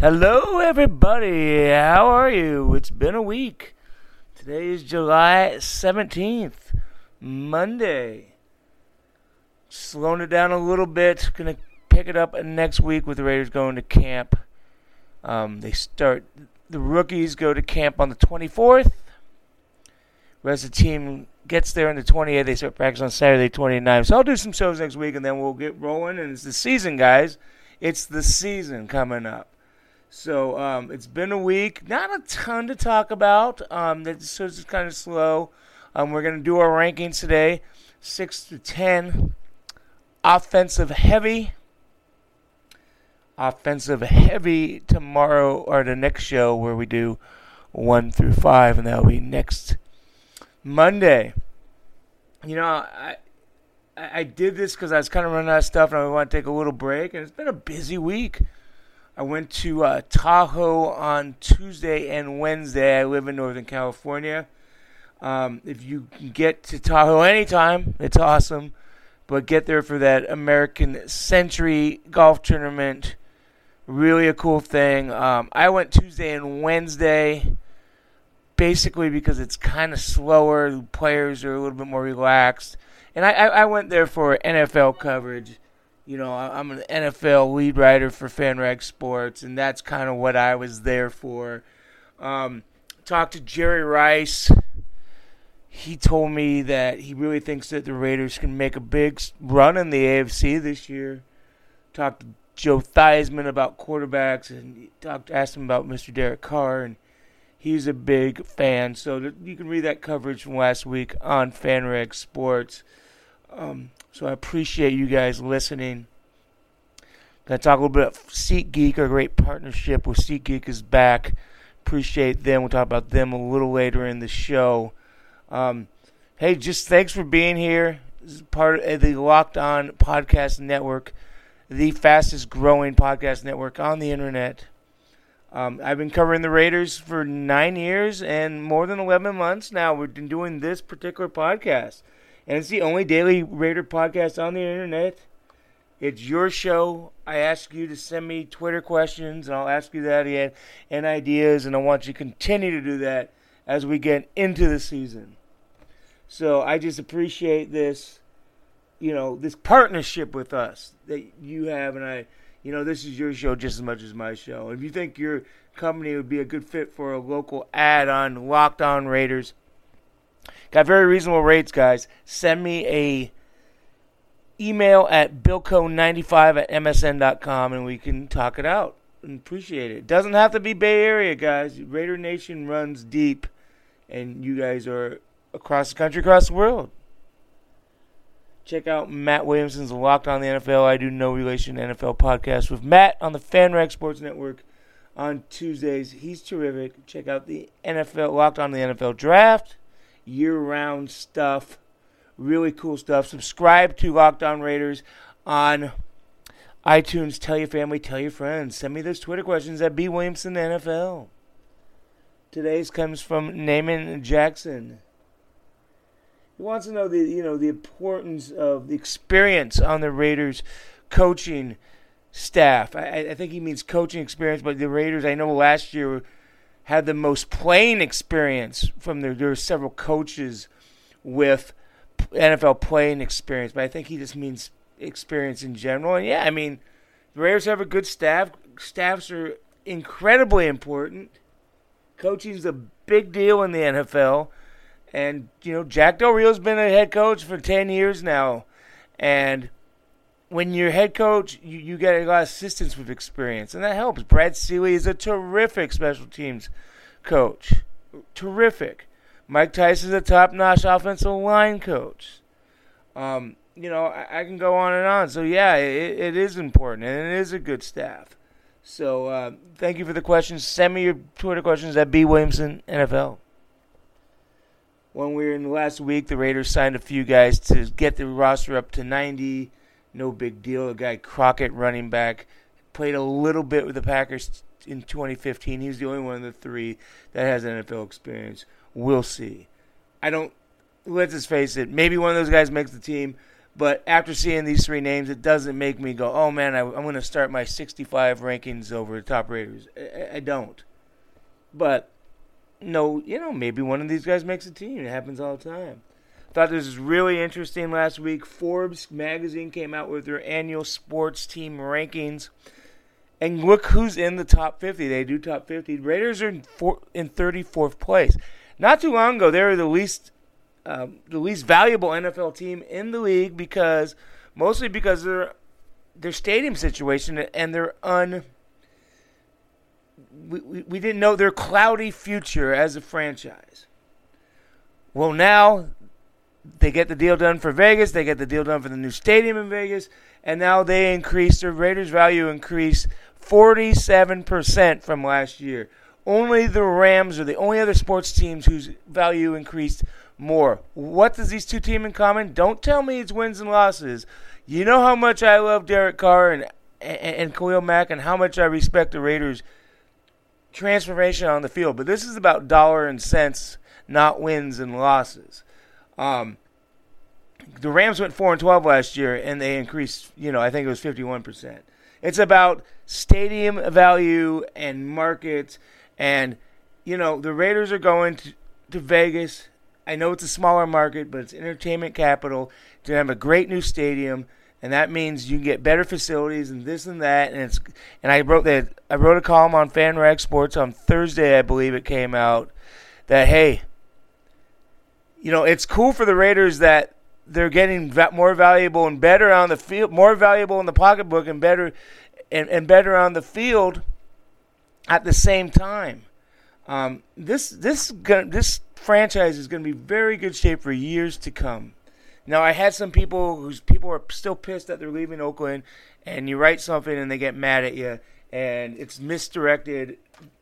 Hello, everybody. How are you? It's been a week. Today is July 17th, Monday. Slowing it down a little bit. Gonna pick it up next week with the Raiders going to camp. Um, they start. The rookies go to camp on the 24th. Rest of the team gets there on the 28th. They start practice on Saturday, 29th. So I'll do some shows next week, and then we'll get rolling. And it's the season, guys. It's the season coming up. So um, it's been a week. Not a ton to talk about. Um, so it's kind of slow. Um, we're going to do our rankings today, six to ten. Offensive heavy. Offensive heavy tomorrow or the next show where we do one through five, and that'll be next Monday. You know, I I did this because I was kind of running out of stuff, and I want to take a little break. And it's been a busy week. I went to uh, Tahoe on Tuesday and Wednesday. I live in Northern California. Um, if you get to Tahoe anytime, it's awesome. But get there for that American Century Golf Tournament. Really a cool thing. Um, I went Tuesday and Wednesday basically because it's kind of slower. The players are a little bit more relaxed. And I, I, I went there for NFL coverage. You know, I'm an NFL lead writer for FanRag Sports, and that's kind of what I was there for. Um, talked to Jerry Rice. He told me that he really thinks that the Raiders can make a big run in the AFC this year. Talked to Joe Theismann about quarterbacks, and talked asked him about Mr. Derek Carr, and he's a big fan. So you can read that coverage from last week on FanRag Sports. Um, so I appreciate you guys listening. Gonna talk a little bit about SeatGeek. Our great partnership with SeatGeek is back. Appreciate them. We'll talk about them a little later in the show. Um, hey, just thanks for being here. This is part of the Locked On Podcast Network, the fastest growing podcast network on the internet. Um, I've been covering the Raiders for nine years and more than 11 months now. We've been doing this particular podcast. And it's the only daily Raider podcast on the internet. It's your show. I ask you to send me Twitter questions, and I'll ask you that again, and ideas, and I want you to continue to do that as we get into the season. So I just appreciate this, you know, this partnership with us that you have, and I, you know, this is your show just as much as my show. If you think your company would be a good fit for a local ad on Locked On Raiders, got very reasonable rates, guys. Send me a email at billco95 at msn.com and we can talk it out appreciate it. Doesn't have to be Bay Area, guys. Raider Nation runs deep, and you guys are across the country, across the world. Check out Matt Williamson's Locked on the NFL. I do No Relation NFL podcast with Matt on the FanRag Sports Network on Tuesdays. He's terrific. Check out the NFL Locked on the NFL Draft, year-round stuff, really cool stuff. Subscribe to Locked On Raiders on iTunes. Tell your family, tell your friends. Send me those Twitter questions at B Williamson NFL. Today's comes from Naaman Jackson. He wants to know the you know the importance of the experience on the Raiders coaching staff. I, I think he means coaching experience, but the Raiders I know last year had the most playing experience from their there were several coaches with NFL playing experience, but I think he just means experience in general. And yeah, I mean the Raiders have a good staff. Staffs are incredibly important. Coaching's a big deal in the NFL. And, you know, Jack Del Rio's been a head coach for 10 years now. And when you're head coach, you, you get a lot of assistance with experience, and that helps. Brad Seely is a terrific special teams coach. Terrific. Mike Tice's a top notch offensive line coach. Um, you know, I, I, can go on and on. So, yeah, it, it is important, and it is a good staff. So, uh, thank you for the questions. Send me your Twitter questions at B. Williamson NFL. When we were in the last week, the Raiders signed a few guys to get the roster up to 90 no big deal. A guy Crockett, running back, played a little bit with the Packers in 2015. He's the only one of the three that has NFL experience. We'll see. I don't. Let's just face it. Maybe one of those guys makes the team. But after seeing these three names, it doesn't make me go, "Oh man, I, am going to start my 65 rankings over the top Raiders." I, I don't. But no, you know, maybe one of these guys makes a team. It happens all the time. Thought this was really interesting last week. Forbes magazine came out with their annual sports team rankings. And look who's in the top 50. They do top 50. Raiders are in, four, in 34th place. Not too long ago, they were the least um, the least valuable NFL team in the league because mostly because of their their stadium situation and their un we, we, we didn't know their cloudy future as a franchise. Well, now they get the deal done for Vegas. They get the deal done for the new stadium in Vegas, and now they increase their Raiders' value increase 47% from last year. Only the Rams are the only other sports teams whose value increased more. What does these two teams in common? Don't tell me it's wins and losses. You know how much I love Derek Carr and and, and Khalil Mack, and how much I respect the Raiders' transformation on the field. But this is about dollar and cents, not wins and losses. Um, the Rams went four and twelve last year, and they increased. You know, I think it was fifty one percent. It's about stadium value and markets, and you know the Raiders are going to, to Vegas. I know it's a smaller market, but it's entertainment capital. To have a great new stadium, and that means you can get better facilities and this and that. And it's and I wrote that I wrote a column on FanRag Sports on Thursday, I believe it came out. That hey, you know, it's cool for the Raiders that they're getting more valuable and better on the field, more valuable in the pocketbook and better and, and better on the field at the same time. Um, this this this franchise is going to be very good shape for years to come. Now, I had some people whose people are still pissed that they're leaving Oakland, and you write something and they get mad at you, and it's misdirected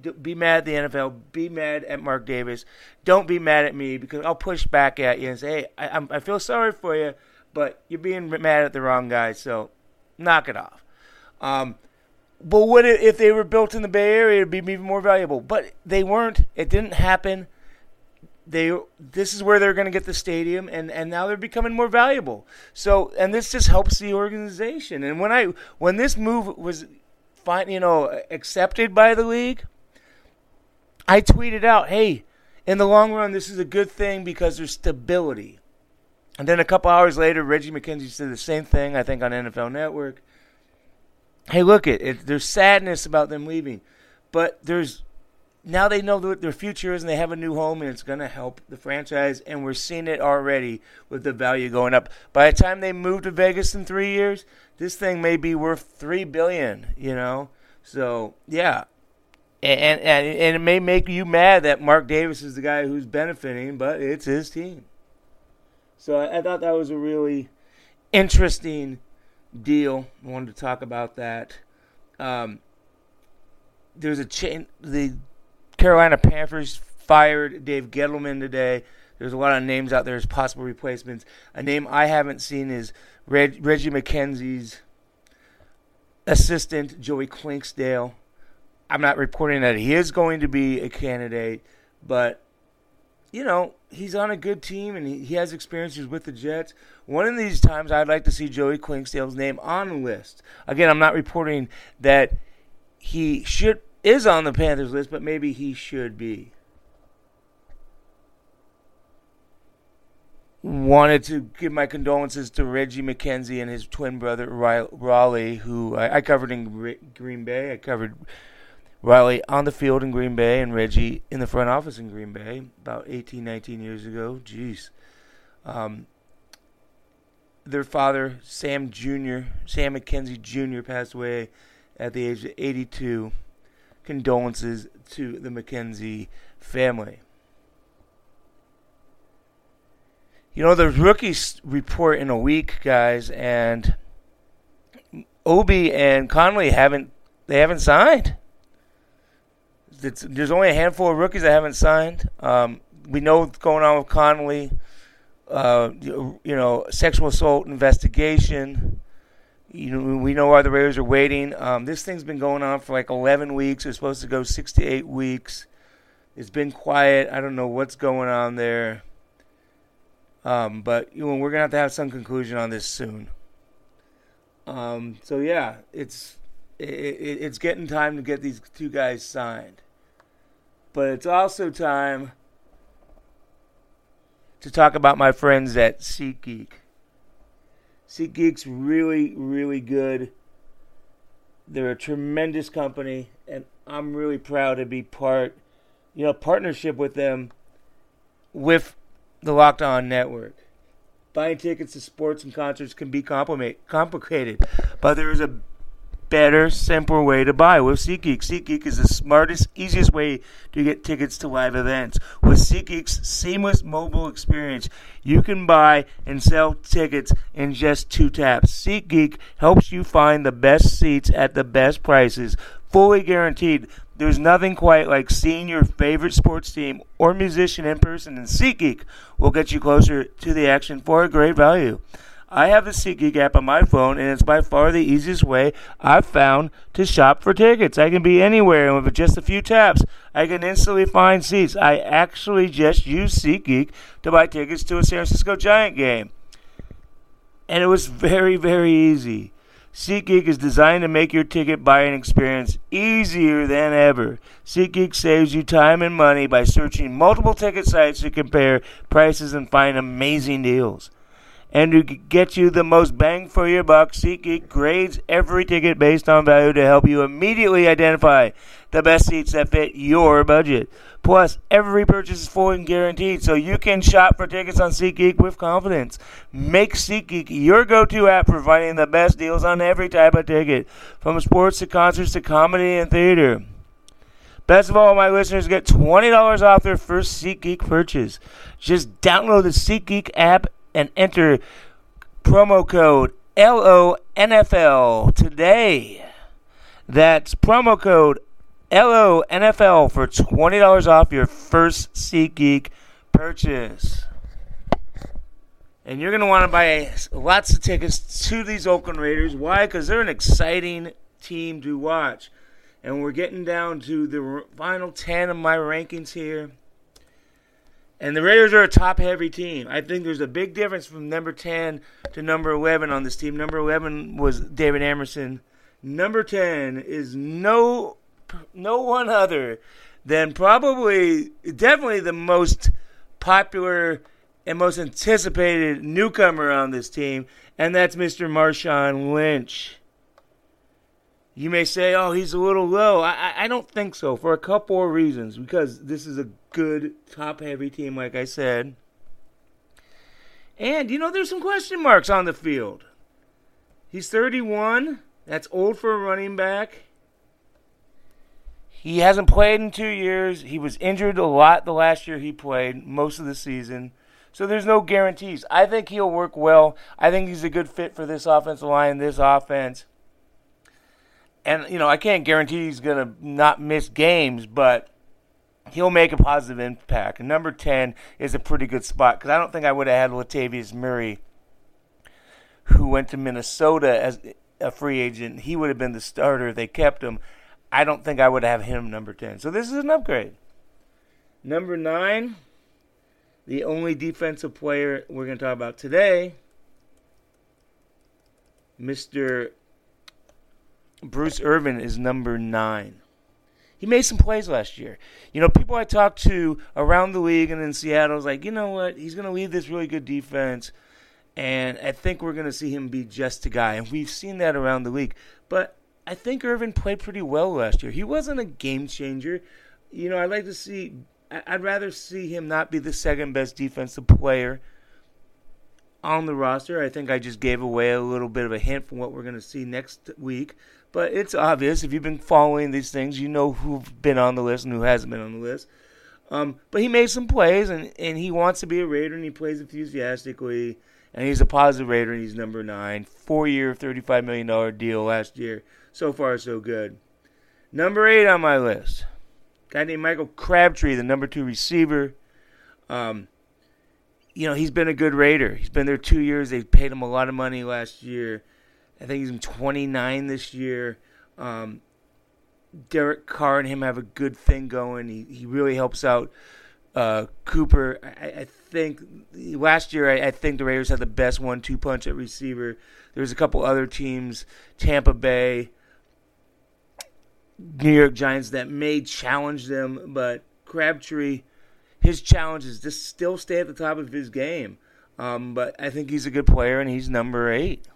be mad at the NFL. Be mad at Mark Davis. Don't be mad at me because I'll push back at you and say, hey, I, I'm, I feel sorry for you, but you're being mad at the wrong guy. So knock it off. Um, but what if they were built in the Bay Area? It'd be even more valuable. But they weren't. It didn't happen. They this is where they're going to get the stadium, and, and now they're becoming more valuable. So and this just helps the organization. And when I when this move was fine, you know, accepted by the league, I tweeted out, "Hey, in the long run, this is a good thing because there's stability." And then a couple hours later, Reggie McKenzie said the same thing. I think on NFL Network. Hey, look it, it there's sadness about them leaving, but there's now they know what their future is and they have a new home and it's going to help the franchise and we're seeing it already with the value going up by the time they move to vegas in three years this thing may be worth three billion you know? So yeah. And, and and it may make you mad that mark davis is the guy who's benefiting but it's his team. So i, I thought that was a really interesting deal. I wanted to talk about that. Um, there's a chain the Carolina Panthers fired Dave Gettleman today. There's a lot of names out there as possible replacements. A name I haven't seen is Reg, Reggie McKenzie's assistant, Joey Clinkscales. I'm not reporting that he is going to be a candidate, but you know, he's on a good team and he, he has experiences with the Jets. One of these times, I'd like to see Joey Clinkscales' name on the list. Again, I'm not reporting that he should is on the Panthers list, but maybe he should be. Wanted to give my condolences to Reggie McKenzie and his twin brother Raleigh, who I, I covered in Green Bay. I covered Raleigh on the field in Green Bay and Reggie in the front office in Green Bay about 18, 19 years ago. Jeez. Um, their father, Sam Jr., Sam McKenzie Jr., passed away at the age of 82. Condolences to the McKenzie family. You know, the rookies report in a week, guys, and Obi and Conley haven't they haven't signed. It's, there's only a handful of rookies that haven't signed. Um, we know what's going on with Conley. Uh, you know, sexual assault investigation. You know, we know why the Raiders are waiting. Um, this thing's been going on for like 11 weeks. It's supposed to go six to eight weeks. It's been quiet. I don't know what's going on there. Um, but you know, we're gonna have to have some conclusion on this soon. Um, so yeah, it's it, it, it's getting time to get these two guys signed, but it's also time to talk about my friends at SeatGeek. SeatGeek's really, really good. They're a tremendous company, and I'm really proud to be part, you know, partnership with them, with the Locked On Network. Buying tickets to sports and concerts can be complicated, but there is a better, simpler way to buy with SeatGeek. SeatGeek is the smartest, easiest way to get tickets to live events. With SeatGeek's seamless mobile experience, you can buy and sell tickets in just two taps. SeatGeek helps you find the best seats at the best prices, fully guaranteed. There's nothing quite like seeing your favorite sports team or musician in person, and SeatGeek will get you closer to the action for a great value. I have the SeatGeek app on my phone, and it's by far the easiest way I've found to shop for tickets. I can be anywhere, and with just a few taps, I can instantly find seats. I actually just used SeatGeek to buy tickets to a San Francisco Giant game, and it was very, very easy. SeatGeek is designed to make your ticket buying experience easier than ever. SeatGeek saves you time and money by searching multiple ticket sites to compare prices and find amazing deals. And to get you the most bang for your buck, SeatGeek grades every ticket based on value to help you immediately identify the best seats that fit your budget. Plus, every purchase is full and guaranteed, so you can shop for tickets on SeatGeek with confidence. Make SeatGeek your go-to app for finding the best deals on every type of ticket, from sports to concerts to comedy and theater. Best of all, my listeners get $20 off their first SeatGeek purchase. Just download the SeatGeek app and enter promo code LONFL today. That's promo code LONFL for $20 off your first SeatGeek purchase. And you're going to want to buy lots of tickets to these Oakland Raiders. Why? Because they're an exciting team to watch. And we're getting down to the final 10 of my rankings here. And the Raiders are a top heavy team. I think there's a big difference from number 10 to number 11 on this team. Number 11 was David Amerson. Number 10 is no no one other than probably, definitely the most popular and most anticipated newcomer on this team, and that's Mr. Marshawn Lynch. You may say, oh, he's a little low. I, I don't think so for a couple of reasons. Because this is a good, top heavy team, like I said. And, you know, there's some question marks on the field. He's 31. That's old for a running back. He hasn't played in two years. He was injured a lot the last year he played, most of the season. So there's no guarantees. I think he'll work well. I think he's a good fit for this offensive line, this offense. And, you know, I can't guarantee he's to not miss games, but he'll make a positive impact. And number 10 is a pretty good spot because I don't think I would have had Latavius Murray, who went to Minnesota as a free agent. He would have been the starter. They kept him. I don't think I would have him number 10. So this is an upgrade. Number 9, the only defensive player we're going to talk about today, Mr. Bruce Irvin is number 9. He made some plays last year. You know, people I talked to around the league and in Seattle was like, you know what? He's going to lead this really good defense. And I think we're going to see him be just a guy. And we've seen that around the league. But I think Irvin played pretty well last year. He wasn't a game changer. You know, I'd like to see. I'd rather see him not be the second best defensive player on the roster. I think I just gave away a little bit of a hint from what we're going to see next week. But it's obvious if you've been following these things, you know who's been on the list and who hasn't been on the list. Um, but he made some plays, and, and he wants to be a Raider, and he plays enthusiastically, and he's a positive Raider, and he's number nine. Four year, $35 million deal last year. So far, so good. Number eight on my list. Guy named Michael Crabtree, the number two receiver. Um, you know, he's been a good Raider. He's been there two years. They paid him a lot of money last year. I think he's 29 this year. Um, Derek Carr and him have a good thing going. He he really helps out uh, Cooper. I, I, think last year I, I, think the Raiders had the best one-two punch at receiver. There's a couple other teams, Tampa Bay, New York Giants, that may challenge them, but Crabtree, his challenge is to still stay at the top of his game. Um, but I think he's a good player, and he's number eight.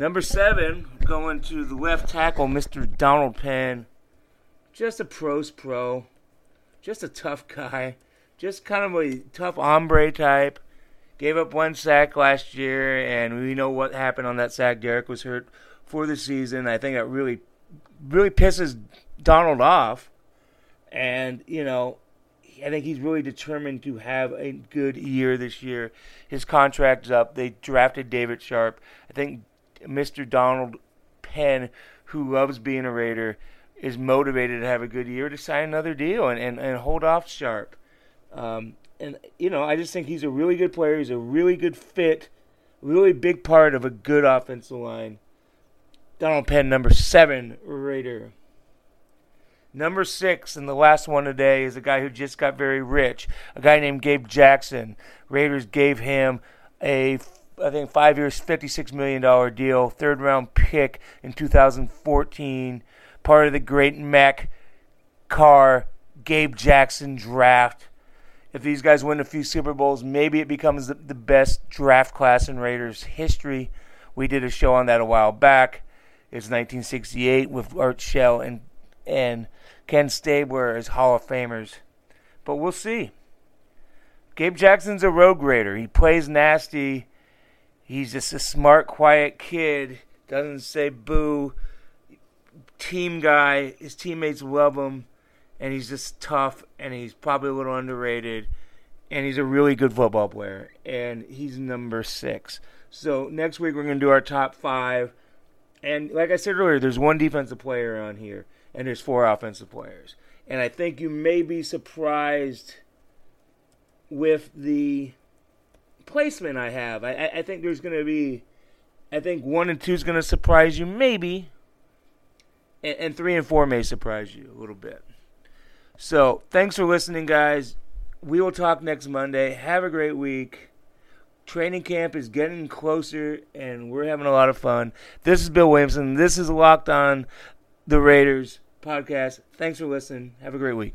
Number seven, going to the left tackle, Mr. Donald Penn. Just a pro's pro. Just a tough guy. Just kind of a tough hombre type. Gave up one sack last year, and we know what happened on that sack. Derek was hurt for the season. I think that really, really pisses Donald off. And, you know, I think he's really determined to have a good year this year. His contract's up. They drafted David Sharpe. I think Mr. Donald Penn, who loves being a Raider, is motivated to have a good year to sign another deal and, and, and hold off Sharpe. Um, and, you know, I just think he's a really good player. He's a really good fit, really big part of a good offensive line. Donald Penn, number seven Raider. Number six, and the last one today, is a guy who just got very rich. A guy named Gabe Jackson. Raiders gave him a I think five years, $56 million deal, third round pick in 2014, part of the great Mack Carr, Gabe Jackson draft. If these guys win a few Super Bowls, maybe it becomes the, the best draft class in Raiders history. We did a show on that a while back. It's 1968 with Art Shell and and Ken Stabler as Hall of Famers. But we'll see. Gabe Jackson's a road grader. He plays nasty. He's just a smart, quiet kid. Doesn't say boo. Team guy. His teammates love him, and he's just tough. And he's probably a little underrated. And he's a really good football player. And he's number six. So next week we're gonna do our top five. And like I said earlier, there's one defensive player on here, and there's four offensive players. And I think you may be surprised with the placement I have. I, I think there's going to be, I think one and two is going to surprise you, maybe, and, and three and four may surprise you a little bit. So thanks for listening, guys. We will talk next Monday. Have a great week. Training camp is getting closer, and we're having a lot of fun. This is Bill Williamson. This is Locked On the Raiders podcast. Thanks for listening. Have a great week.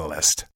Catalyst.